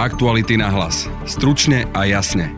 Aktuality na hlas. Stručne a jasne.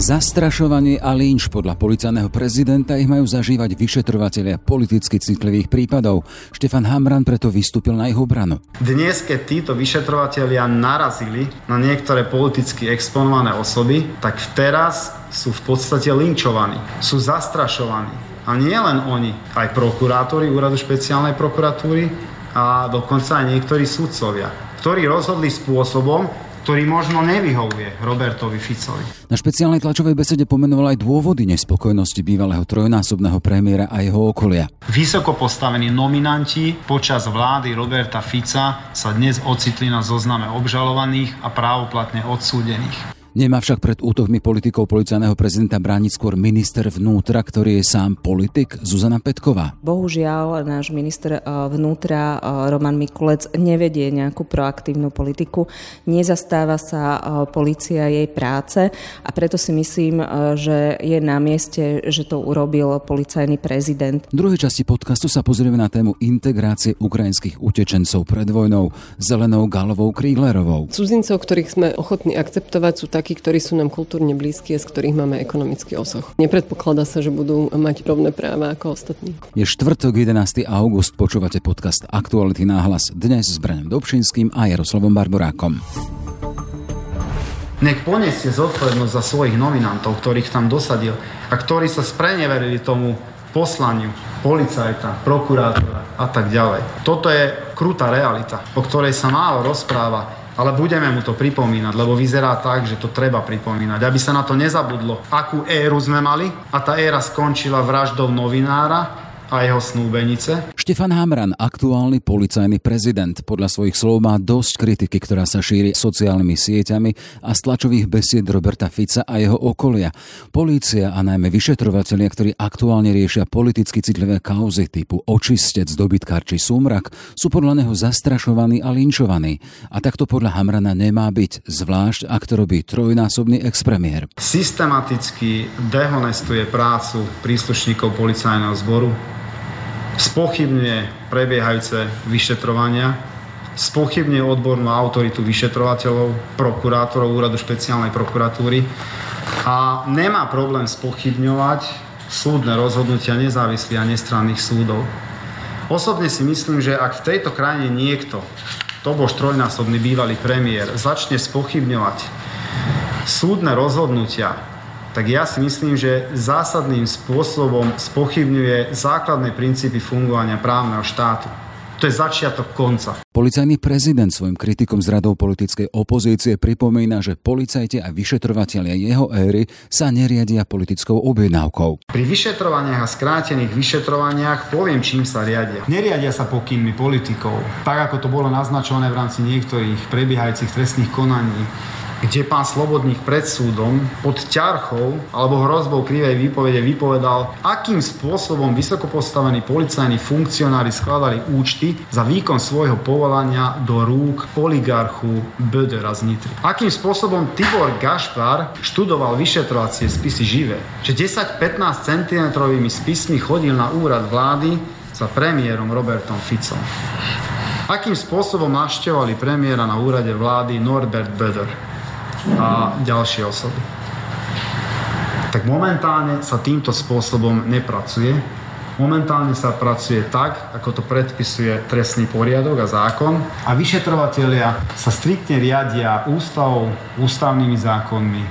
Zastrašovanie a lynč podľa policajného prezidenta ich majú zažívať vyšetrovateľia politicky citlivých prípadov. Štefan Hamran preto vystúpil na ich obranu. Dnes, keď títo vyšetrovateľia narazili na niektoré politicky exponované osoby, tak teraz sú v podstate linčovaní, sú zastrašovaní. A nie len oni, aj prokurátori Úradu špeciálnej prokuratúry a dokonca aj niektorí sudcovia, ktorí rozhodli spôsobom, ktorý možno nevyhovuje Robertovi Ficovi. Na špeciálnej tlačovej besede pomenoval aj dôvody nespokojnosti bývalého trojnásobného premiéra a jeho okolia. Vysoko postavení nominanti počas vlády Roberta Fica sa dnes ocitli na zozname obžalovaných a právoplatne odsúdených. Nemá však pred útokmi politikov policajného prezidenta brániť skôr minister vnútra, ktorý je sám politik, Zuzana Petková. Bohužiaľ, náš minister eh, vnútra eh, Roman Mikulec nevedie nejakú proaktívnu politiku, nezastáva sa eh, policia jej práce a preto si myslím, že je na mieste, že to urobil policajný prezident. V druhej časti podcastu sa pozrieme na tému integrácie ukrajinských utečencov pred vojnou Zelenou Galovou Kríglerovou. Cudzincov, ktorých sme ochotní akceptovať, sú takí, takí, ktorí sú nám kultúrne blízki a z ktorých máme ekonomický osoch. Nepredpokladá sa, že budú mať rovné práva ako ostatní. Je štvrtok 11. august, počúvate podcast Aktuality náhlas dnes s Braňom Dobšinským a Jaroslavom Barborákom. Nech poniesie zodpovednosť za svojich nominantov, ktorých tam dosadil a ktorí sa spreneverili tomu poslaniu policajta, prokurátora a tak ďalej. Toto je krutá realita, o ktorej sa málo rozpráva ale budeme mu to pripomínať, lebo vyzerá tak, že to treba pripomínať, aby sa na to nezabudlo, akú éru sme mali. A tá éra skončila vraždou novinára, a jeho snúbenice. Štefan Hamran, aktuálny policajný prezident, podľa svojich slov má dosť kritiky, ktorá sa šíri sociálnymi sieťami a stlačových besied Roberta Fica a jeho okolia. Polícia a najmä vyšetrovatelia, ktorí aktuálne riešia politicky citlivé kauzy typu očistec, dobytkár či sumrak, sú podľa neho zastrašovaní a linčovaní. A takto podľa Hamrana nemá byť, zvlášť ak to robí trojnásobný expremiér. Systematicky dehonestuje prácu príslušníkov policajného zboru, spochybňuje prebiehajúce vyšetrovania, spochybňuje odbornú autoritu vyšetrovateľov, prokurátorov Úradu špeciálnej prokuratúry a nemá problém spochybňovať súdne rozhodnutia nezávislých a nestranných súdov. Osobne si myslím, že ak v tejto krajine niekto, to bol trojnásobný bývalý premiér, začne spochybňovať súdne rozhodnutia tak ja si myslím, že zásadným spôsobom spochybňuje základné princípy fungovania právneho štátu. To je začiatok konca. Policajný prezident svojim kritikom z radou politickej opozície pripomína, že policajti a vyšetrovateľia jeho éry sa neriadia politickou objednávkou. Pri vyšetrovaniach a skrátených vyšetrovaniach poviem, čím sa riadia. Neriadia sa pokynmi politikov, tak ako to bolo naznačované v rámci niektorých prebiehajúcich trestných konaní kde pán Slobodník pred súdom pod ťarchou alebo hrozbou krivej výpovede vypovedal, akým spôsobom vysoko postavení policajní funkcionári skladali účty za výkon svojho povolania do rúk oligarchu Bödera z Nitry. Akým spôsobom Tibor Gašpar študoval vyšetrovacie spisy živé. Že 10-15 cm spismi chodil na úrad vlády za premiérom Robertom Ficom. Akým spôsobom navštevovali premiéra na úrade vlády Norbert Böder a ďalšie osoby. Tak momentálne sa týmto spôsobom nepracuje. Momentálne sa pracuje tak, ako to predpisuje trestný poriadok a zákon. A vyšetrovatelia sa striktne riadia ústavou, ústavnými zákonmi,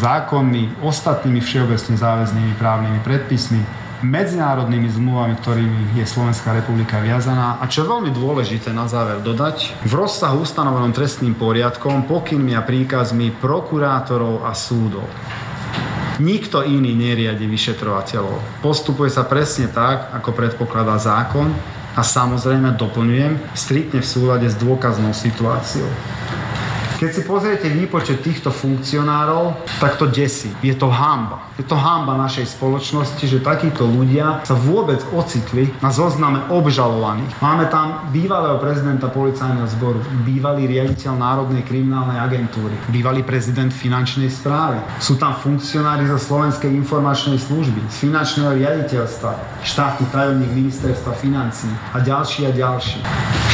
zákonmi, ostatnými všeobecne záväznými právnymi predpismi, medzinárodnými zmluvami, ktorými je Slovenská republika viazaná. A čo je veľmi dôležité na záver dodať, v rozsahu ustanovenom trestným poriadkom, pokynmi a príkazmi prokurátorov a súdov. Nikto iný neriadi vyšetrovateľov. Postupuje sa presne tak, ako predpokladá zákon a samozrejme doplňujem, striktne v súlade s dôkaznou situáciou. Keď si pozriete výpočet týchto funkcionárov, tak to desí. Je to hamba. Je to hamba našej spoločnosti, že takíto ľudia sa vôbec ocitli na zozname obžalovaných. Máme tam bývalého prezidenta policajného zboru, bývalý riaditeľ Národnej kriminálnej agentúry, bývalý prezident finančnej správy. Sú tam funkcionári zo Slovenskej informačnej služby, z finančného riaditeľstva, štátny tajomník ministerstva financí a ďalší a ďalší.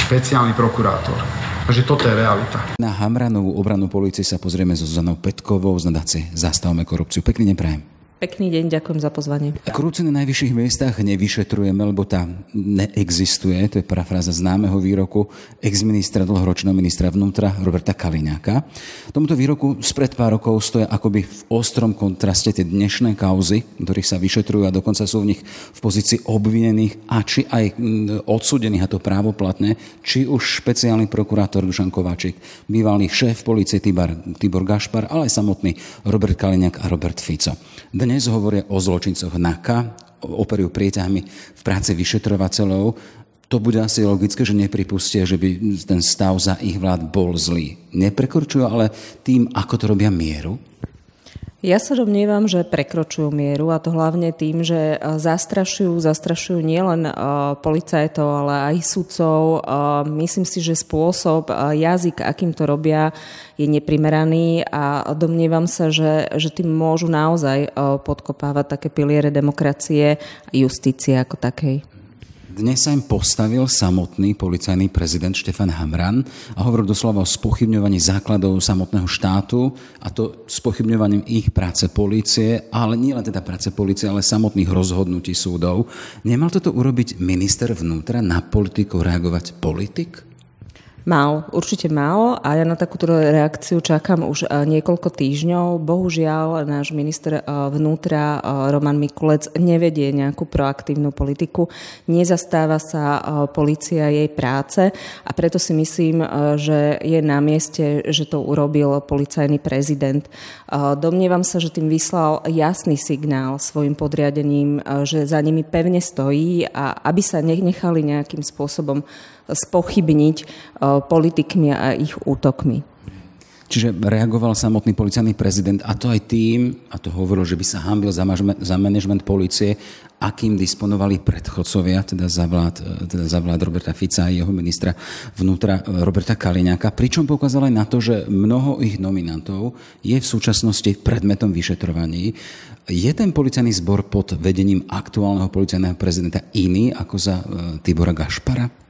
Špeciálny prokurátor Takže toto je realita. Na Hamranovú obranu policie sa pozrieme so Zuzanou Petkovou z nadácie Zastavme korupciu. Pekný neprajem. Pekný deň, ďakujem za pozvanie. Korupciu na najvyšších miestach nevyšetrujeme, lebo tá neexistuje. To je parafráza známeho výroku ex-ministra, dlhoročného ministra vnútra Roberta Kaliňáka. Tomuto výroku spred pár rokov stoja akoby v ostrom kontraste tie dnešné kauzy, ktorých sa vyšetrujú a dokonca sú v nich v pozícii obvinených a či aj odsudených, a to právoplatne, či už špeciálny prokurátor Dušan Kováčik, bývalý šéf policie Tibor, Tibor Gašpar, ale aj samotný Robert Kaliňák a Robert Fico. Dnes dnes hovoria o zločincoch NAKA, operujú prieťahmi v práci vyšetrovateľov. To bude asi logické, že nepripustia, že by ten stav za ich vlád bol zlý. Neprekročujú ale tým, ako to robia mieru? Ja sa domnievam, že prekročujú mieru a to hlavne tým, že e, zastrašujú, zastrašujú nielen e, policajtov, ale aj sudcov. E, myslím si, že spôsob, jazyk, akým to robia, je neprimeraný a domnievam sa, že, že tým môžu naozaj podkopávať také piliere demokracie a justície ako takej. Dnes sa im postavil samotný policajný prezident Štefan Hamran a hovoril doslova o spochybňovaní základov samotného štátu a to spochybňovaním ich práce policie, ale nie len teda práce policie, ale samotných rozhodnutí súdov. Nemal toto urobiť minister vnútra na politiku reagovať politik? Mal, určite mal a ja na takúto reakciu čakám už e, niekoľko týždňov. Bohužiaľ, náš minister e, vnútra e, Roman Mikulec nevedie nejakú proaktívnu politiku, nezastáva sa policia jej práce a preto si myslím, že je na mieste, že to urobil policajný prezident. Domnievam sa, že tým vyslal jasný signál svojim podriadením, že za nimi pevne stojí a aby sa nechali nejakým spôsobom spochybniť e, politikmi a ich útokmi. Čiže reagoval samotný policajný prezident a to aj tým, a to hovoril, že by sa hambil za, za manažment policie, akým disponovali predchodcovia, teda za vlád, e, teda za vlád Roberta Fica a jeho ministra vnútra e, Roberta Kaliňáka, pričom poukázal aj na to, že mnoho ich nominantov je v súčasnosti predmetom vyšetrovaní. Je ten policajný zbor pod vedením aktuálneho policajného prezidenta iný ako za Tibora Gašpara?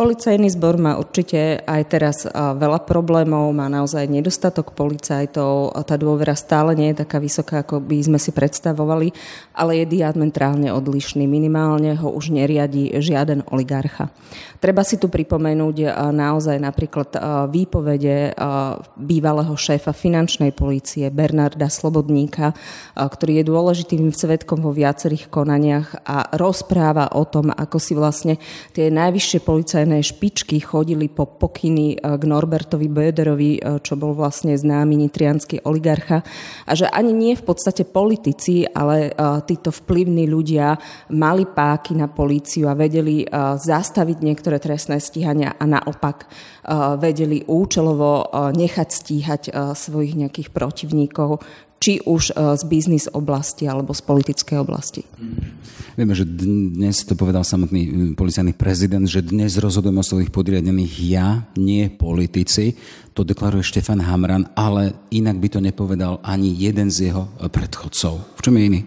Policajný zbor má určite aj teraz veľa problémov, má naozaj nedostatok policajtov, tá dôvera stále nie je taká vysoká, ako by sme si predstavovali, ale je diametrálne odlišný. Minimálne ho už neriadi žiaden oligarcha. Treba si tu pripomenúť naozaj napríklad výpovede bývalého šéfa finančnej polície Bernarda Slobodníka, ktorý je dôležitým svetkom vo viacerých konaniach a rozpráva o tom, ako si vlastne tie najvyššie policajné policajné špičky chodili po pokyny e, k Norbertovi Böderovi, e, čo bol vlastne známy nitrianský oligarcha. A že ani nie v podstate politici, ale e, títo vplyvní ľudia mali páky na políciu a vedeli zastaviť niektoré trestné stíhania a naopak vedeli účelovo nechať stíhať svojich nejakých protivníkov, či už z biznis oblasti alebo z politickej oblasti. Vieme, že dnes to povedal samotný policajný prezident, že dnes rozhodujem o svojich podriadených ja, nie politici. To deklaruje Štefan Hamran, ale inak by to nepovedal ani jeden z jeho predchodcov. V čom je iný?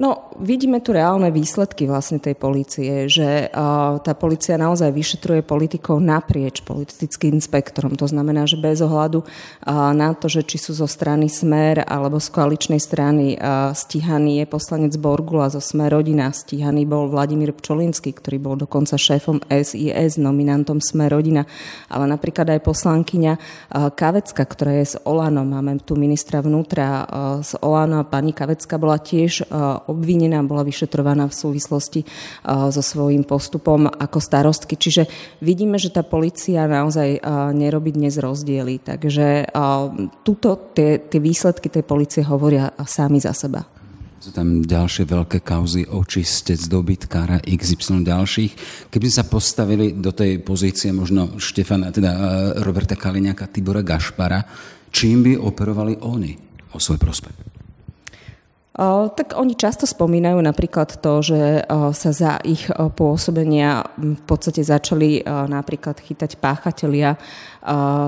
No, vidíme tu reálne výsledky vlastne tej policie, že uh, tá policia naozaj vyšetruje politikov naprieč politickým spektrom. To znamená, že bez ohľadu uh, na to, že či sú zo strany Smer alebo z koaličnej strany uh, stíhaný je poslanec Borgula zo Smer rodina, stíhaný bol Vladimír Pčolinský, ktorý bol dokonca šéfom SIS, nominantom Smer rodina, ale napríklad aj poslankyňa Kavecka, ktorá je z Olano, máme tu ministra vnútra z Olano a pani Kavecka bola tiež obvinená, bola vyšetrovaná v súvislosti so svojím postupom ako starostky. Čiže vidíme, že tá policia naozaj nerobí dnes rozdiely. Takže tuto tie, tie výsledky tej policie hovoria sami za seba. Sú tam ďalšie veľké kauzy, očistec, dobytkára, XY ďalších. Keby sa postavili do tej pozície možno Štefana, teda Roberta Kaliňáka, Tibora Gašpara, čím by operovali oni o svoj prospekt? Tak oni často spomínajú napríklad to, že sa za ich pôsobenia v podstate začali napríklad chytať páchatelia,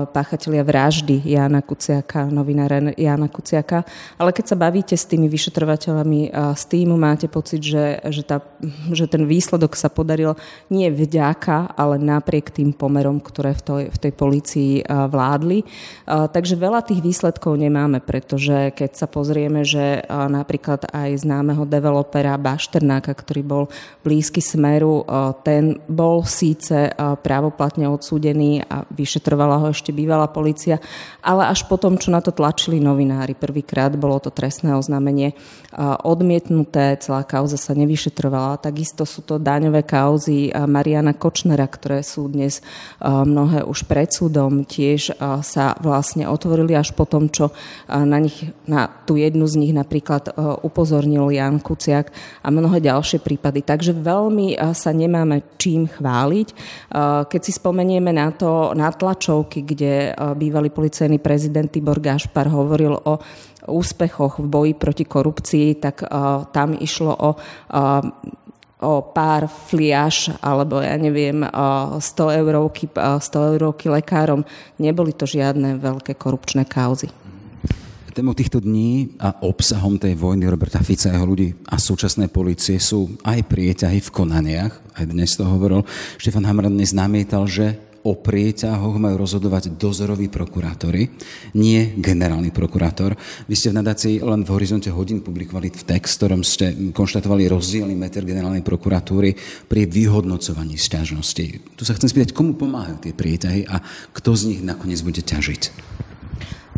páchatelia vraždy Jana Kuciaka, novinára Jana Kuciaka. Ale keď sa bavíte s tými vyšetrovateľami z týmu, máte pocit, že, že, tá, že ten výsledok sa podaril nie vďaka, ale napriek tým pomerom, ktoré v tej, v tej polícii vládli. Takže veľa tých výsledkov nemáme, pretože keď sa pozrieme, že napríklad aj známeho developera Bašternáka, ktorý bol blízky Smeru, ten bol síce právoplatne odsúdený a vyšetrovala ho ešte bývalá policia, ale až potom, čo na to tlačili novinári. Prvýkrát bolo to trestné oznámenie odmietnuté, celá kauza sa nevyšetrovala. Takisto sú to daňové kauzy Mariana Kočnera, ktoré sú dnes mnohé už pred súdom. Tiež sa vlastne otvorili až po tom, čo na, nich, na tú jednu z nich napríklad upozornil Jan Kuciak a mnohé ďalšie prípady. Takže veľmi sa nemáme čím chváliť. Keď si spomenieme na to, na tlačovky, kde bývalý policajný prezident Tibor Gašpar hovoril o úspechoch v boji proti korupcii, tak tam išlo o o pár fliaž, alebo ja neviem, 100 eurovky, 100 eurovky lekárom. Neboli to žiadne veľké korupčné kauzy. Témou týchto dní a obsahom tej vojny Roberta Fica a jeho ľudí a súčasnej policie sú aj prieťahy v konaniach. Aj dnes to hovoril. Štefan Hamran dnes namietal, že o prieťahoch majú rozhodovať dozoroví prokurátori, nie generálny prokurátor. Vy ste v nadácii len v horizonte hodín publikovali v text, ktorom ste konštatovali rozdielný meter generálnej prokuratúry pri vyhodnocovaní sťažnosti. Tu sa chcem spýtať, komu pomáhajú tie prieťahy a kto z nich nakoniec bude ťažiť?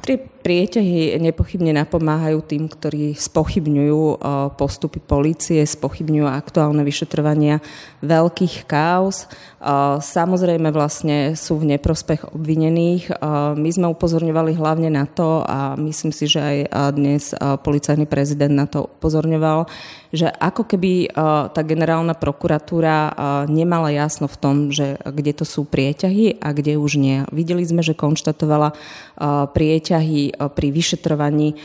Tie prieťahy nepochybne napomáhajú tým, ktorí spochybňujú eh, postupy polície, spochybňujú aktuálne vyšetrovania veľkých káuz. Eh, samozrejme vlastne sú v neprospech obvinených. Eh, my sme upozorňovali hlavne na to a myslím si, že aj dnes policajný prezident na to upozorňoval, že ako keby tá generálna prokuratúra nemala jasno v tom, že kde to sú prieťahy a kde už nie. Videli sme, že konštatovala prieťahy výťahy eh, pri vyšetrovaní eh,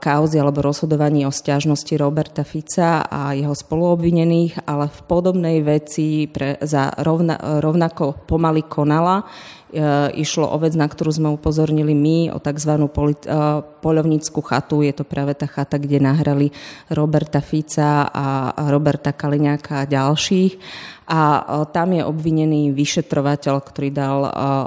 kauzy alebo rozhodovaní o stiažnosti Roberta Fica a jeho spoluobvinených, ale v podobnej veci pre, za rovna, rovnako pomaly konala. E, išlo o vec, na ktorú sme upozornili my, o tzv. Polit, e, poľovnícku chatu. Je to práve tá chata, kde nahrali Roberta Fica a Roberta Kaliňáka a ďalších a e, tam je obvinený vyšetrovateľ, ktorý dal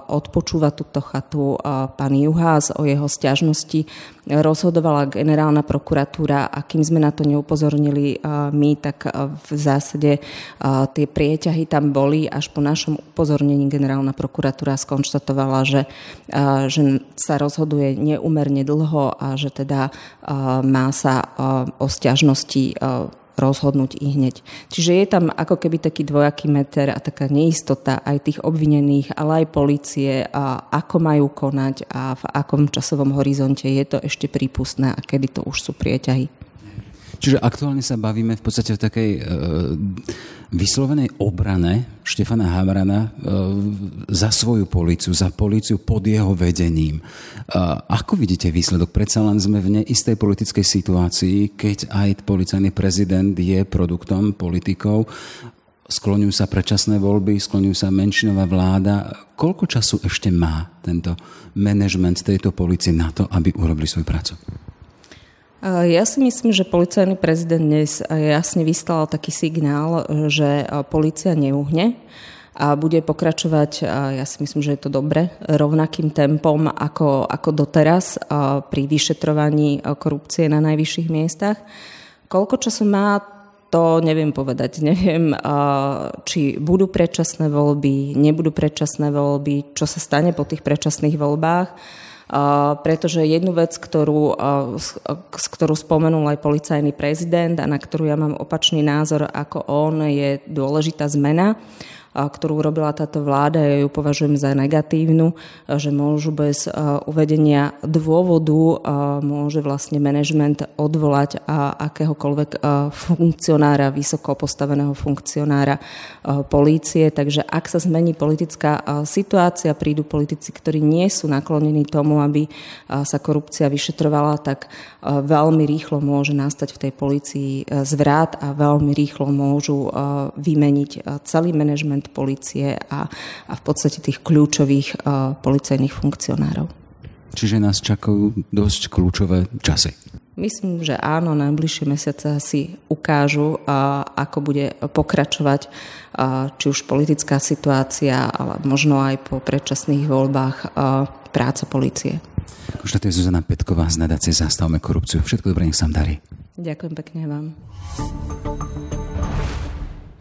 odpočúvať túto chatu pán Juhás o jeho stiažnosti. Rozhodovala generálna prokuratúra a kým sme na to neupozornili my, tak v zásade tie prieťahy tam boli. Až po našom upozornení generálna prokuratúra skonštatovala, že, že sa rozhoduje neumerne dlho a že teda má sa o stiažnosti rozhodnúť i hneď. Čiže je tam ako keby taký dvojaký meter a taká neistota aj tých obvinených, ale aj policie, a ako majú konať a v akom časovom horizonte je to ešte prípustné a kedy to už sú prieťahy. Čiže aktuálne sa bavíme v podstate v takej e, vyslovenej obrane Štefana Havrana e, za svoju policiu, za policiu pod jeho vedením. E, ako vidíte výsledok? Predsa len sme v neistej politickej situácii, keď aj policajný prezident je produktom politikov, skloňujú sa predčasné voľby, skloňujú sa menšinová vláda. Koľko času ešte má tento manažment tejto policie na to, aby urobili svoju prácu? Ja si myslím, že policajný prezident dnes jasne vyslal taký signál, že policia neuhne a bude pokračovať, ja si myslím, že je to dobre, rovnakým tempom ako, ako doteraz pri vyšetrovaní korupcie na najvyšších miestach. Koľko času má, to neviem povedať. Neviem, či budú predčasné voľby, nebudú predčasné voľby, čo sa stane po tých predčasných voľbách pretože jednu vec, ktorú, ktorú spomenul aj policajný prezident a na ktorú ja mám opačný názor ako on, je dôležitá zmena ktorú robila táto vláda, ja ju považujem za negatívnu, že môžu bez uvedenia dôvodu môže vlastne manažment odvolať akéhokoľvek funkcionára, vysoko postaveného funkcionára polície. Takže ak sa zmení politická situácia, prídu politici, ktorí nie sú naklonení tomu, aby sa korupcia vyšetrovala, tak veľmi rýchlo môže nastať v tej polícii zvrat a veľmi rýchlo môžu vymeniť celý manažment manažment policie a, a v podstate tých kľúčových uh, policajných funkcionárov. Čiže nás čakajú dosť kľúčové časy. Myslím, že áno, najbližšie mesiace si ukážu, ako bude pokračovať či už politická situácia, ale možno aj po predčasných voľbách práca policie. je Zuzana Petková z nadácie Zastavme korupciu. Všetko dobré, nech sa darí. Ďakujem pekne vám.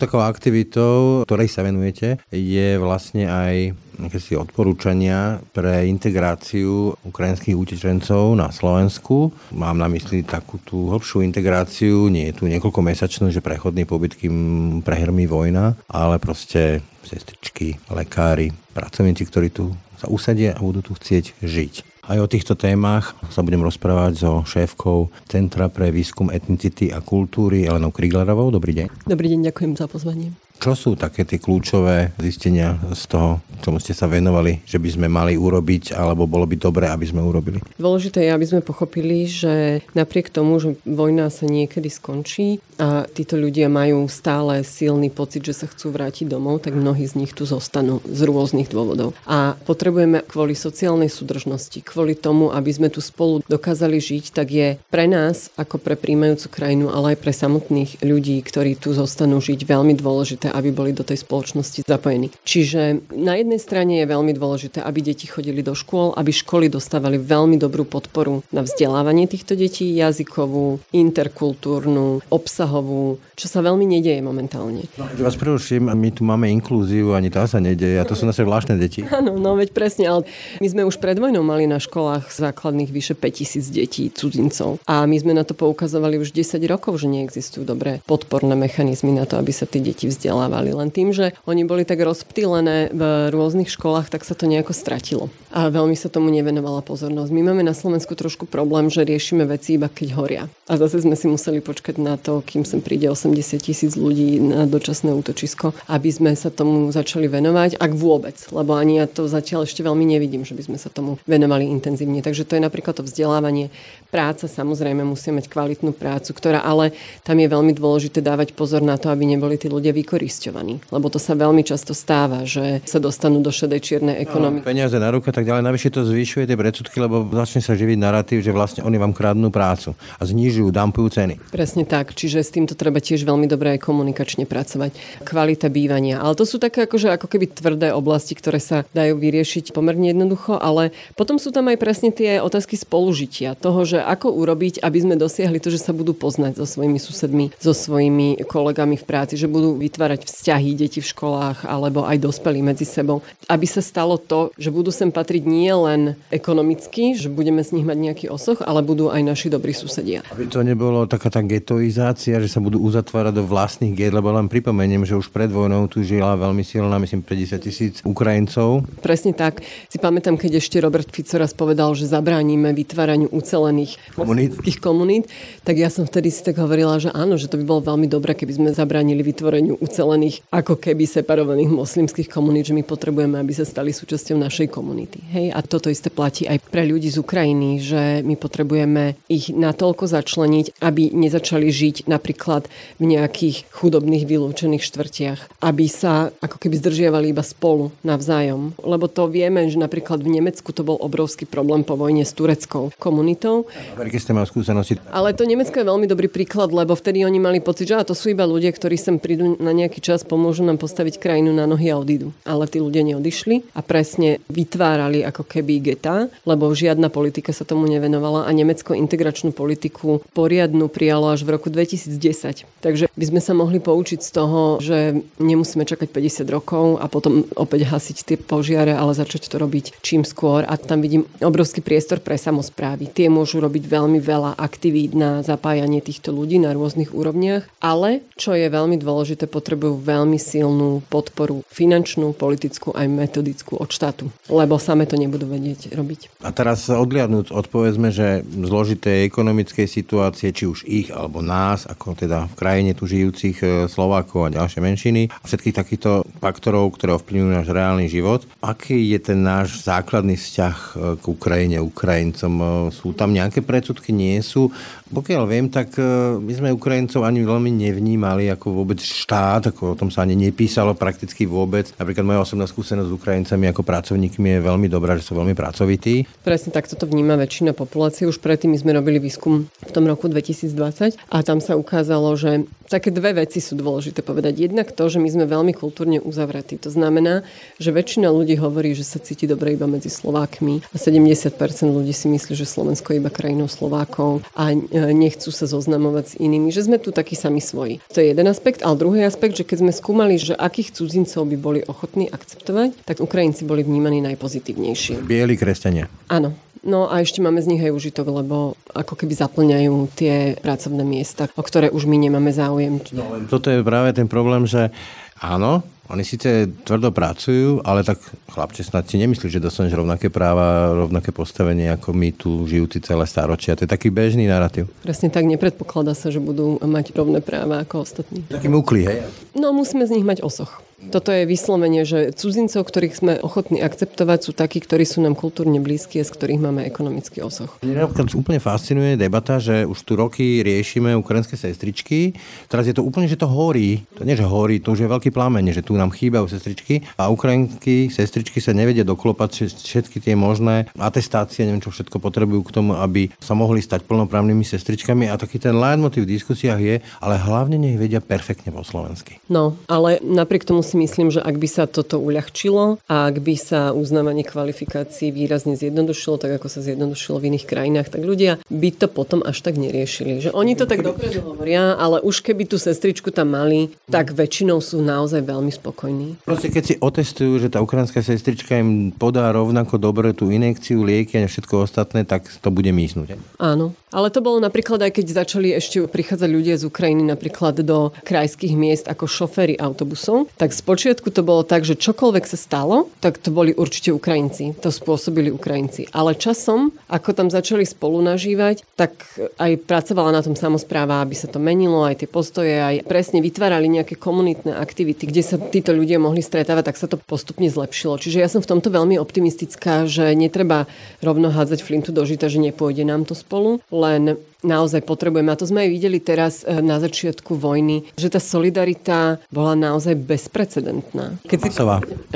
Takou aktivitou, ktorej sa venujete, je vlastne aj si odporúčania pre integráciu ukrajinských utečencov na Slovensku. Mám na mysli takú tú hlbšiu integráciu, nie je tu niekoľko mesačnú, že prechodný pobyt, kým prehrmí vojna, ale proste sestričky, lekári, pracovníci, ktorí tu sa usadia a budú tu chcieť žiť. Aj o týchto témach sa budem rozprávať so šéfkou Centra pre výskum etnicity a kultúry Elenou Kriglerovou. Dobrý deň. Dobrý deň, ďakujem za pozvanie. Čo sú také tie kľúčové zistenia z toho, čomu ste sa venovali, že by sme mali urobiť, alebo bolo by dobré, aby sme urobili? Dôležité je, aby sme pochopili, že napriek tomu, že vojna sa niekedy skončí a títo ľudia majú stále silný pocit, že sa chcú vrátiť domov, tak mnohí z nich tu zostanú z rôznych dôvodov. A potrebujeme kvôli sociálnej súdržnosti, kvôli tomu, aby sme tu spolu dokázali žiť, tak je pre nás, ako pre príjmajúcu krajinu, ale aj pre samotných ľudí, ktorí tu zostanú žiť, veľmi dôležité, aby boli do tej spoločnosti zapojení. Čiže na jednej strane je veľmi dôležité, aby deti chodili do škôl, aby školy dostávali veľmi dobrú podporu na vzdelávanie týchto detí, jazykovú, interkultúrnu, obsahovú, čo sa veľmi nedieje momentálne. No, vás preruším, my tu máme inklúziu, ani tá sa nedieje a to sú naše zvláštne deti. Áno, no veď presne, ale my sme už pred vojnou mali na školách základných vyše 5000 detí, cudzincov. A my sme na to poukazovali už 10 rokov, že neexistujú dobré podporné mechanizmy na to, aby sa tie deti vzdelali vzdelávali. Len tým, že oni boli tak rozptýlené v rôznych školách, tak sa to nejako stratilo. A veľmi sa tomu nevenovala pozornosť. My máme na Slovensku trošku problém, že riešime veci iba keď horia. A zase sme si museli počkať na to, kým sem príde 80 tisíc ľudí na dočasné útočisko, aby sme sa tomu začali venovať, ak vôbec. Lebo ani ja to zatiaľ ešte veľmi nevidím, že by sme sa tomu venovali intenzívne. Takže to je napríklad to vzdelávanie. Práca samozrejme musí mať kvalitnú prácu, ktorá ale tam je veľmi dôležité dávať pozor na to, aby neboli tí ľudia vykoristovaní. Lebo to sa veľmi často stáva, že sa dostanú do šedej čiernej no, ekonomiky. No, peniaze na ruka, tak ďalej. Navyše to zvyšuje tie predsudky, lebo začne sa živiť narratív, že vlastne oni vám kradnú prácu a znižujú, dampujú ceny. Presne tak. Čiže s týmto treba tiež veľmi dobre aj komunikačne pracovať. Kvalita bývania. Ale to sú také akože, ako keby tvrdé oblasti, ktoré sa dajú vyriešiť pomerne jednoducho, ale potom sú tam aj presne tie otázky spolužitia. Toho, že ako urobiť, aby sme dosiahli to, že sa budú poznať so svojimi susedmi, so svojimi kolegami v práci, že budú vytvárať vytvárať vzťahy deti v školách alebo aj dospelí medzi sebou. Aby sa stalo to, že budú sem patriť nie len ekonomicky, že budeme z nich mať nejaký osoch, ale budú aj naši dobrí susedia. Aby to nebolo taká tá getoizácia, že sa budú uzatvárať do vlastných get, lebo len pripomeniem, že už pred vojnou tu žila veľmi silná, myslím, 50 tisíc Ukrajincov. Presne tak. Si pamätám, keď ešte Robert Fico raz povedal, že zabránime vytváraniu ucelených komunít. komunít, tak ja som vtedy si tak hovorila, že áno, že to by bolo veľmi dobré, keby sme zabránili vytvoreniu ucelených ako keby separovaných moslimských komunít, že my potrebujeme, aby sa stali súčasťou našej komunity. Hej? A toto isté platí aj pre ľudí z Ukrajiny, že my potrebujeme ich natoľko začleniť, aby nezačali žiť napríklad v nejakých chudobných vylúčených štvrtiach, aby sa ako keby zdržiavali iba spolu navzájom. Lebo to vieme, že napríklad v Nemecku to bol obrovský problém po vojne s tureckou komunitou. Amerike ste mali skúsenosti. Ale to Nemecko je veľmi dobrý príklad, lebo vtedy oni mali pocit, že to sú iba ľudia, ktorí sem prídu na nejaký čas pomôžu nám postaviť krajinu na nohy a odídu. Ale tí ľudia neodišli a presne vytvárali ako keby geta, lebo žiadna politika sa tomu nevenovala a Nemecko integračnú politiku poriadnu prijalo až v roku 2010. Takže by sme sa mohli poučiť z toho, že nemusíme čakať 50 rokov a potom opäť hasiť tie požiare, ale začať to robiť čím skôr. A tam vidím obrovský priestor pre samozprávy. Tie môžu robiť veľmi veľa aktivít na zapájanie týchto ľudí na rôznych úrovniach, ale čo je veľmi dôležité, potrebujú veľmi silnú podporu finančnú, politickú aj metodickú od štátu, lebo same to nebudú vedieť robiť. A teraz odliadnúť od povedzme, že zložitej ekonomickej situácie, či už ich alebo nás, ako teda v krajine tu žijúcich e, Slovákov a ďalšie menšiny a všetkých takýchto faktorov, ktoré ovplyvňujú náš reálny život. Aký je ten náš základný vzťah e, k Ukrajine, Ukrajincom? E, sú tam nejaké predsudky? Nie sú? Pokiaľ viem, tak my sme Ukrajincov ani veľmi nevnímali ako vôbec štát, ako o tom sa ani nepísalo prakticky vôbec. Napríklad moja osobná skúsenosť s Ukrajincami ako pracovníkmi je veľmi dobrá, že sú veľmi pracovití. Presne takto to vníma väčšina populácie. Už predtým my sme robili výskum v tom roku 2020 a tam sa ukázalo, že také dve veci sú dôležité povedať. Jednak to, že my sme veľmi kultúrne uzavretí. To znamená, že väčšina ľudí hovorí, že sa cíti dobre iba medzi Slovákmi a 70% ľudí si myslí, že Slovensko je iba krajinou Slovákov a e, nechcú sa zoznamovať s inými, že sme tu takí sami svoji. To je jeden aspekt. A druhý aspekt, že keď sme skúmali, že akých cudzincov by boli ochotní akceptovať, tak Ukrajinci boli vnímaní najpozitívnejšie. Bieli kresťania. Áno, No a ešte máme z nich aj užitok, lebo ako keby zaplňajú tie pracovné miesta, o ktoré už my nemáme záujem. No, toto je práve ten problém, že áno, oni síce tvrdo pracujú, ale tak chlapče snad si nemyslí, že dostaneš rovnaké práva, rovnaké postavenie ako my tu žijúci celé staročia. To je taký bežný narratív. Presne tak, nepredpokladá sa, že budú mať rovné práva ako ostatní. Taký múkli, hej? No musíme z nich mať osoch. Toto je vyslovenie, že cudzincov, ktorých sme ochotní akceptovať, sú takí, ktorí sú nám kultúrne blízki a z ktorých máme ekonomický osoch. Mňa úplne fascinuje debata, že už tu roky riešime ukrajinské sestričky. Teraz je to úplne, že to horí. To nie, že horí, to už je veľký plameň, že tu nám chýbajú sestričky a ukrajinské sestričky sa nevedia doklopať všetky tie možné atestácie, neviem čo všetko potrebujú k tomu, aby sa mohli stať plnoprávnymi sestričkami a taký ten leitmotiv v diskusiách je, ale hlavne nech vedia perfektne po slovensky. No, ale napriek tomu si myslím, že ak by sa toto uľahčilo a ak by sa uznávanie kvalifikácií výrazne zjednodušilo, tak ako sa zjednodušilo v iných krajinách, tak ľudia by to potom až tak neriešili. Že oni to tak dobre hovoria, ale už keby tú sestričku tam mali, tak väčšinou sú naozaj veľmi spokojní. Proste keď si otestujú, že tá ukrajinská sestrička im podá rovnako dobre tú inekciu, lieky a všetko ostatné, tak to bude mísnuť. Áno. Ale to bolo napríklad aj keď začali ešte prichádzať ľudia z Ukrajiny napríklad do krajských miest ako šoféry autobusov, tak Spočiatku to bolo tak, že čokoľvek sa stalo, tak to boli určite Ukrajinci. To spôsobili Ukrajinci. Ale časom, ako tam začali spolu nažívať, tak aj pracovala na tom samozpráva, aby sa to menilo, aj tie postoje, aj presne vytvárali nejaké komunitné aktivity, kde sa títo ľudia mohli stretávať, tak sa to postupne zlepšilo. Čiže ja som v tomto veľmi optimistická, že netreba rovno hádzať flintu do žita, že nepôjde nám to spolu, len naozaj potrebujeme. A to sme aj videli teraz e, na začiatku vojny, že tá solidarita bola naozaj bezprecedentná. Keď si,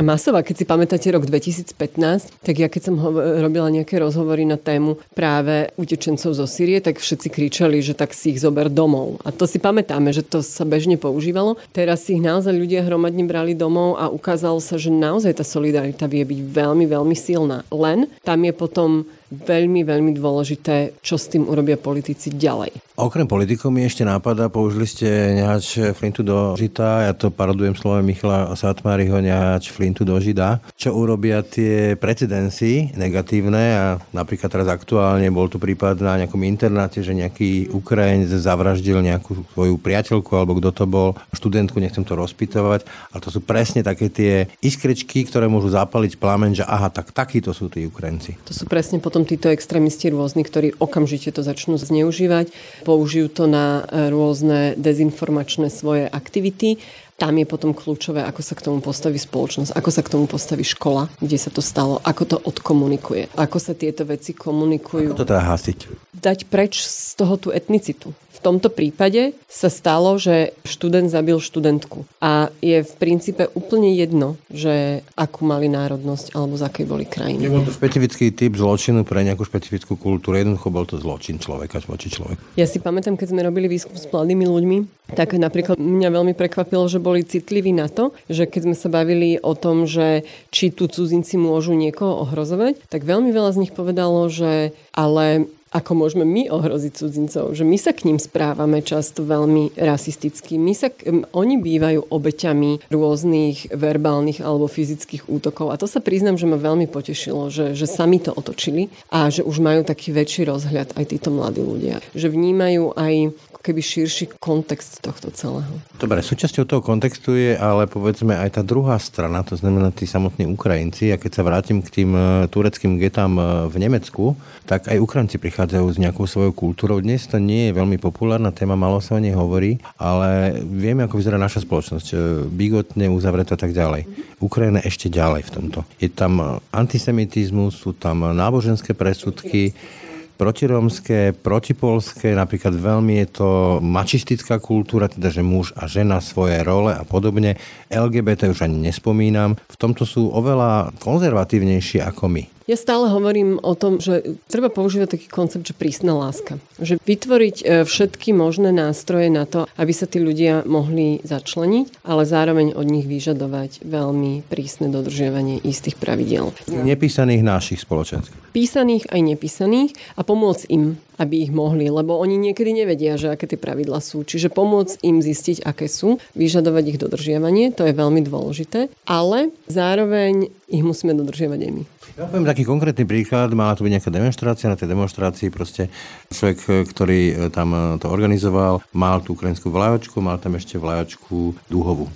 masová. Keď si pamätáte rok 2015, tak ja keď som ho, robila nejaké rozhovory na tému práve utečencov zo Sýrie, tak všetci kričali, že tak si ich zober domov. A to si pamätáme, že to sa bežne používalo. Teraz si ich naozaj ľudia hromadne brali domov a ukázalo sa, že naozaj tá solidarita vie byť veľmi, veľmi silná. Len tam je potom veľmi, veľmi dôležité, čo s tým urobia politici ďalej. Okrem politikov mi ešte nápada, použili ste nehač flintu do žita, ja to parodujem slovem Michala Satmáriho, nehač flintu do žida. Čo urobia tie precedensy negatívne a napríklad teraz aktuálne bol tu prípad na nejakom internáte, že nejaký Ukrajinec zavraždil nejakú svoju priateľku alebo kto to bol, študentku, nechcem to rozpitovať, ale to sú presne také tie iskrečky, ktoré môžu zapaliť plamen, že aha, tak takíto sú tí Ukrajinci. To sú presne potom títo extrémisti rôzni, ktorí okamžite to začnú zneužívať použijú to na e, rôzne dezinformačné svoje aktivity. Tam je potom kľúčové, ako sa k tomu postaví spoločnosť, ako sa k tomu postaví škola, kde sa to stalo, ako to odkomunikuje, ako sa tieto veci komunikujú. Ako to teda hasiť? Dať preč z toho tú etnicitu tomto prípade sa stalo, že študent zabil študentku. A je v princípe úplne jedno, že akú mali národnosť alebo z akej boli krajiny. Nebol to špecifický typ zločinu pre nejakú špecifickú kultúru. Jednoducho bol to zločin človeka voči človeku. Ja si pamätám, keď sme robili výskum s mladými ľuďmi, tak napríklad mňa veľmi prekvapilo, že boli citliví na to, že keď sme sa bavili o tom, že či tu cudzinci môžu niekoho ohrozovať, tak veľmi veľa z nich povedalo, že ale ako môžeme my ohroziť cudzincov, že my sa k ním správame často veľmi rasisticky. My sa, oni bývajú obeťami rôznych verbálnych alebo fyzických útokov a to sa priznám, že ma veľmi potešilo, že, že sami to otočili a že už majú taký väčší rozhľad aj títo mladí ľudia. Že vnímajú aj keby širší kontext tohto celého. Dobre, súčasťou toho kontextu je ale povedzme aj tá druhá strana, to znamená tí samotní Ukrajinci. A keď sa vrátim k tým e, tureckým getám e, v Nemecku, tak aj Ukrajinci prichádzajú s nejakou svojou kultúrou. Dnes to nie je veľmi populárna téma, malo sa o nej hovorí, ale vieme, ako vyzerá naša spoločnosť. E, bigotne, a tak ďalej. Ukrajina ešte ďalej v tomto. Je tam antisemitizmus, sú tam náboženské presudky, protirómske, protipolské, napríklad veľmi je to mačistická kultúra, teda že muž a žena svoje role a podobne. LGBT už ani nespomínam. V tomto sú oveľa konzervatívnejšie ako my. Ja stále hovorím o tom, že treba používať taký koncept, že prísna láska. Že vytvoriť e, všetky možné nástroje na to, aby sa tí ľudia mohli začleniť, ale zároveň od nich vyžadovať veľmi prísne dodržiavanie istých pravidel. Nepísaných našich spoločenských. Písaných aj nepísaných a pomôcť im aby ich mohli, lebo oni niekedy nevedia, že aké tie pravidla sú. Čiže pomôcť im zistiť, aké sú, vyžadovať ich dodržiavanie, to je veľmi dôležité, ale zároveň ich musíme dodržiavať aj my. Ja poviem taký konkrétny príklad. Mala tu byť nejaká demonstrácia. Na tej demonstrácii proste človek, ktorý e, tam e, to organizoval, mal tú ukrajinskú vlajočku, mal tam ešte vlajočku dúhovú.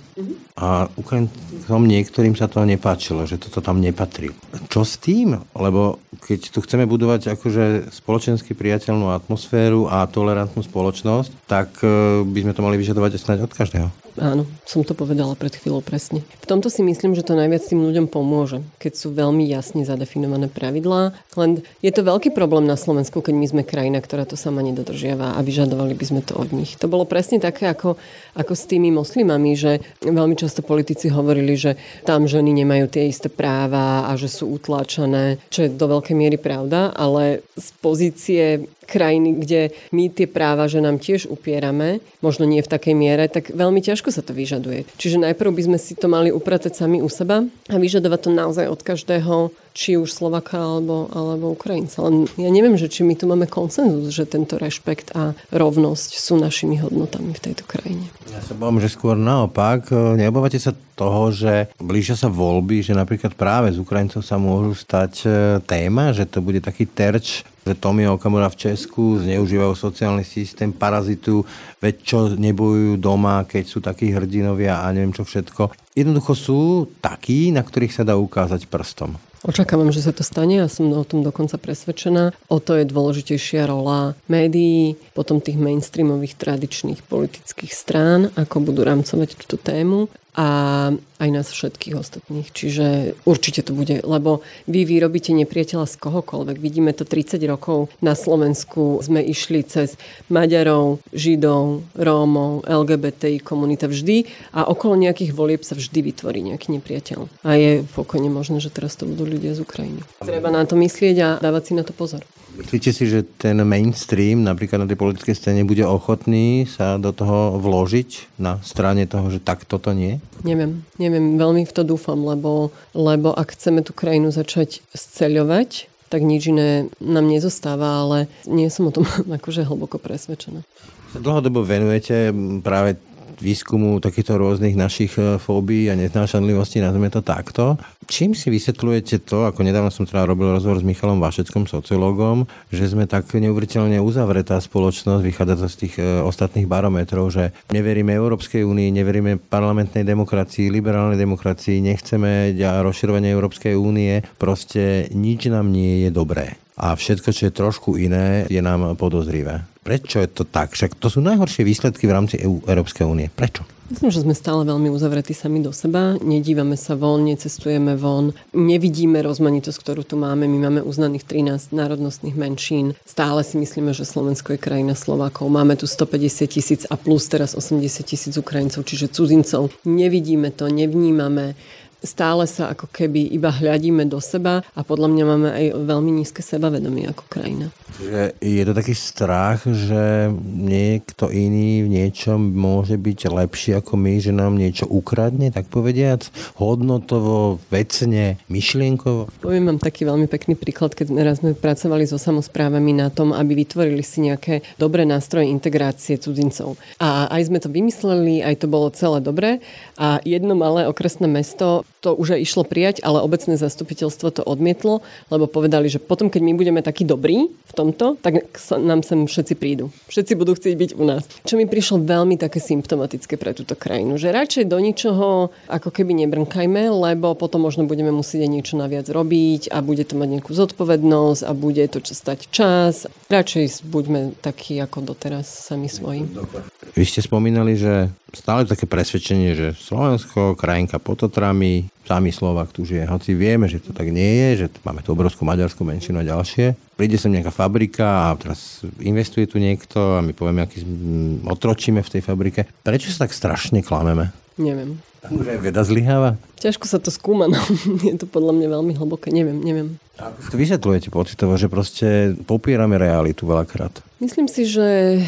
A Ukrajincom niektorým sa to nepáčilo, že toto tam nepatrí. Čo s tým? Lebo keď tu chceme budovať akože spoločensky priateľnú atmosféru a tolerantnú spoločnosť, tak e, by sme to mali vyžadovať snáď od každého. Áno, som to povedala pred chvíľou presne. V tomto si myslím, že to najviac tým ľuďom pomôže, keď sú veľmi jasne zadefinované pravidlá. Len je to veľký problém na Slovensku, keď my sme krajina, ktorá to sama nedodržiava a vyžadovali by sme to od nich. To bolo presne také ako, ako s tými moslimami, že veľmi často politici hovorili, že tam ženy nemajú tie isté práva a že sú utláčané, čo je do veľkej miery pravda, ale z pozície krajiny, kde my tie práva, že nám tiež upierame, možno nie v takej miere, tak veľmi ťažko sa to vyžaduje. Čiže najprv by sme si to mali upratať sami u seba a vyžadovať to naozaj od každého, či už Slovaka alebo, alebo Ukrajinca. Len ja neviem, že či my tu máme konsenzus, že tento rešpekt a rovnosť sú našimi hodnotami v tejto krajine. Ja sa bojím, že skôr naopak. Neobávate sa toho, že blížia sa voľby, že napríklad práve z Ukrajincov sa môžu stať e, téma, že to bude taký terč že Tomio Okamura v Česku zneužívajú sociálny systém, parazitu, veď čo nebojujú doma, keď sú takí hrdinovia a neviem čo všetko. Jednoducho sú takí, na ktorých sa dá ukázať prstom. Očakávam, že sa to stane a som o tom dokonca presvedčená. O to je dôležitejšia rola médií, potom tých mainstreamových tradičných politických strán, ako budú rámcovať túto tému a aj nás všetkých ostatných. Čiže určite to bude, lebo vy vyrobíte nepriateľa z kohokoľvek. Vidíme to 30 rokov na Slovensku. Sme išli cez Maďarov, Židov, Rómov, LGBTI komunita vždy a okolo nejakých volieb sa vždy vytvorí nejaký nepriateľ. A je pokojne možné, že teraz to budú ľudia z Ukrajiny. Treba na to myslieť a dávať si na to pozor. Myslíte si, že ten mainstream napríklad na tej politickej scéne bude ochotný sa do toho vložiť na strane toho, že tak toto nie? Neviem, neviem, veľmi v to dúfam, lebo, lebo ak chceme tú krajinu začať sceľovať, tak nič iné nám nezostáva, ale nie som o tom akože hlboko presvedčená. Dlhodobo venujete práve výskumu takýchto rôznych našich e, fóbií a neznášanlivostí, nazveme to takto. Čím si vysvetľujete to, ako nedávno som teda robil rozhovor s Michalom Vašeckom, sociológom, že sme tak neuveriteľne uzavretá spoločnosť, vychádza to z tých e, ostatných barometrov, že neveríme Európskej únii, neveríme parlamentnej demokracii, liberálnej demokracii, nechceme rozširovanie Európskej únie, proste nič nám nie je dobré a všetko, čo je trošku iné, je nám podozrivé. Prečo je to tak? Však to sú najhoršie výsledky v rámci EU, Európskej únie. Prečo? Myslím, že sme stále veľmi uzavretí sami do seba, nedívame sa von, necestujeme von, nevidíme rozmanitosť, ktorú tu máme. My máme uznaných 13 národnostných menšín. Stále si myslíme, že Slovensko je krajina Slovákov. Máme tu 150 tisíc a plus teraz 80 tisíc Ukrajincov, čiže cudzincov. Nevidíme to, nevnímame stále sa ako keby iba hľadíme do seba a podľa mňa máme aj veľmi nízke sebavedomie ako krajina. Že je to taký strach, že niekto iný v niečom môže byť lepší ako my, že nám niečo ukradne, tak povediac, hodnotovo, vecne, myšlienkovo? Poviem vám taký veľmi pekný príklad, keď raz sme pracovali so samozprávami na tom, aby vytvorili si nejaké dobré nástroje integrácie cudzincov. A aj sme to vymysleli, aj to bolo celé dobré. A jedno malé okresné mesto to už aj išlo prijať, ale obecné zastupiteľstvo to odmietlo, lebo povedali, že potom, keď my budeme takí dobrí v tomto, tak nám sem všetci prídu. Všetci budú chcieť byť u nás. Čo mi prišlo veľmi také symptomatické pre túto krajinu, že radšej do ničoho ako keby nebrnkajme, lebo potom možno budeme musieť aj niečo naviac robiť a bude to mať nejakú zodpovednosť a bude to stať čas. Radšej buďme takí ako doteraz sami svoji. Vy ste spomínali, že stále také presvedčenie, že Slovensko, krajinka pod Tatrami, sami Slovak tu žije. Hoci vieme, že to tak nie je, že máme tu obrovskú maďarskú menšinu a ďalšie. Príde sem nejaká fabrika a teraz investuje tu niekto a my povieme, aký otročíme v tej fabrike. Prečo sa tak strašne klameme? Neviem. Už aj veda zlyháva? Ťažko sa to skúma, no. je to podľa mňa veľmi hlboké, neviem, neviem. Ako to vysvetľujete pocitovo, že proste popierame realitu veľakrát? Myslím si, že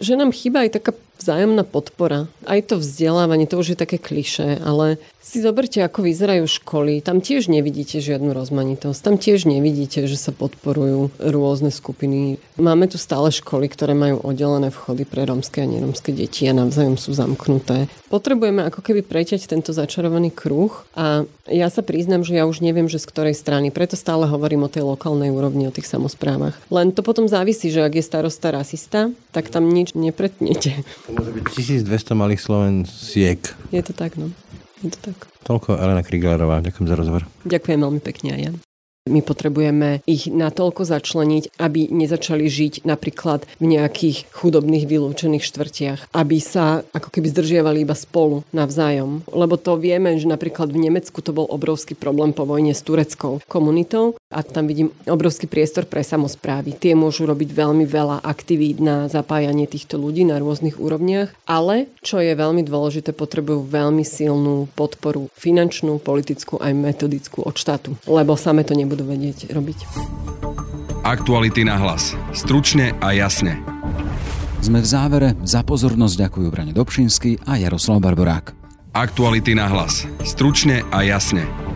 že nám chýba aj taká vzájomná podpora. Aj to vzdelávanie, to už je také kliše, ale si zoberte, ako vyzerajú školy. Tam tiež nevidíte žiadnu rozmanitosť. Tam tiež nevidíte, že sa podporujú rôzne skupiny. Máme tu stále školy, ktoré majú oddelené vchody pre rómske a nerómske deti a navzájom sú zamknuté. Potrebujeme ako keby preťať tento začarovaný kruh a ja sa priznám, že ja už neviem, že z ktorej strany. Preto stále hovorím o tej lokálnej úrovni, o tých samozprávach. Len to potom závisí, že ak je starosta rasista, tak tam nič nepretnete. To môže byť 1200 malých Slovensiek. Je to tak, no. Je to tak. Toľko Elena Kriglerová. Ďakujem za rozhovor. Ďakujem veľmi pekne aj ja. My potrebujeme ich natoľko začleniť, aby nezačali žiť napríklad v nejakých chudobných vylúčených štvrtiach, aby sa ako keby zdržiavali iba spolu navzájom. Lebo to vieme, že napríklad v Nemecku to bol obrovský problém po vojne s tureckou komunitou a tam vidím obrovský priestor pre samozprávy. Tie môžu robiť veľmi veľa aktivít na zapájanie týchto ľudí na rôznych úrovniach, ale čo je veľmi dôležité, potrebujú veľmi silnú podporu finančnú, politickú aj metodickú od štátu, lebo same to nebudú vedieť robiť. Aktuality na hlas. Stručne a jasne. Sme v závere. Za pozornosť ďakujú Brane Dobšinský a Jaroslav Barborák. Aktuality na hlas. Stručne a jasne.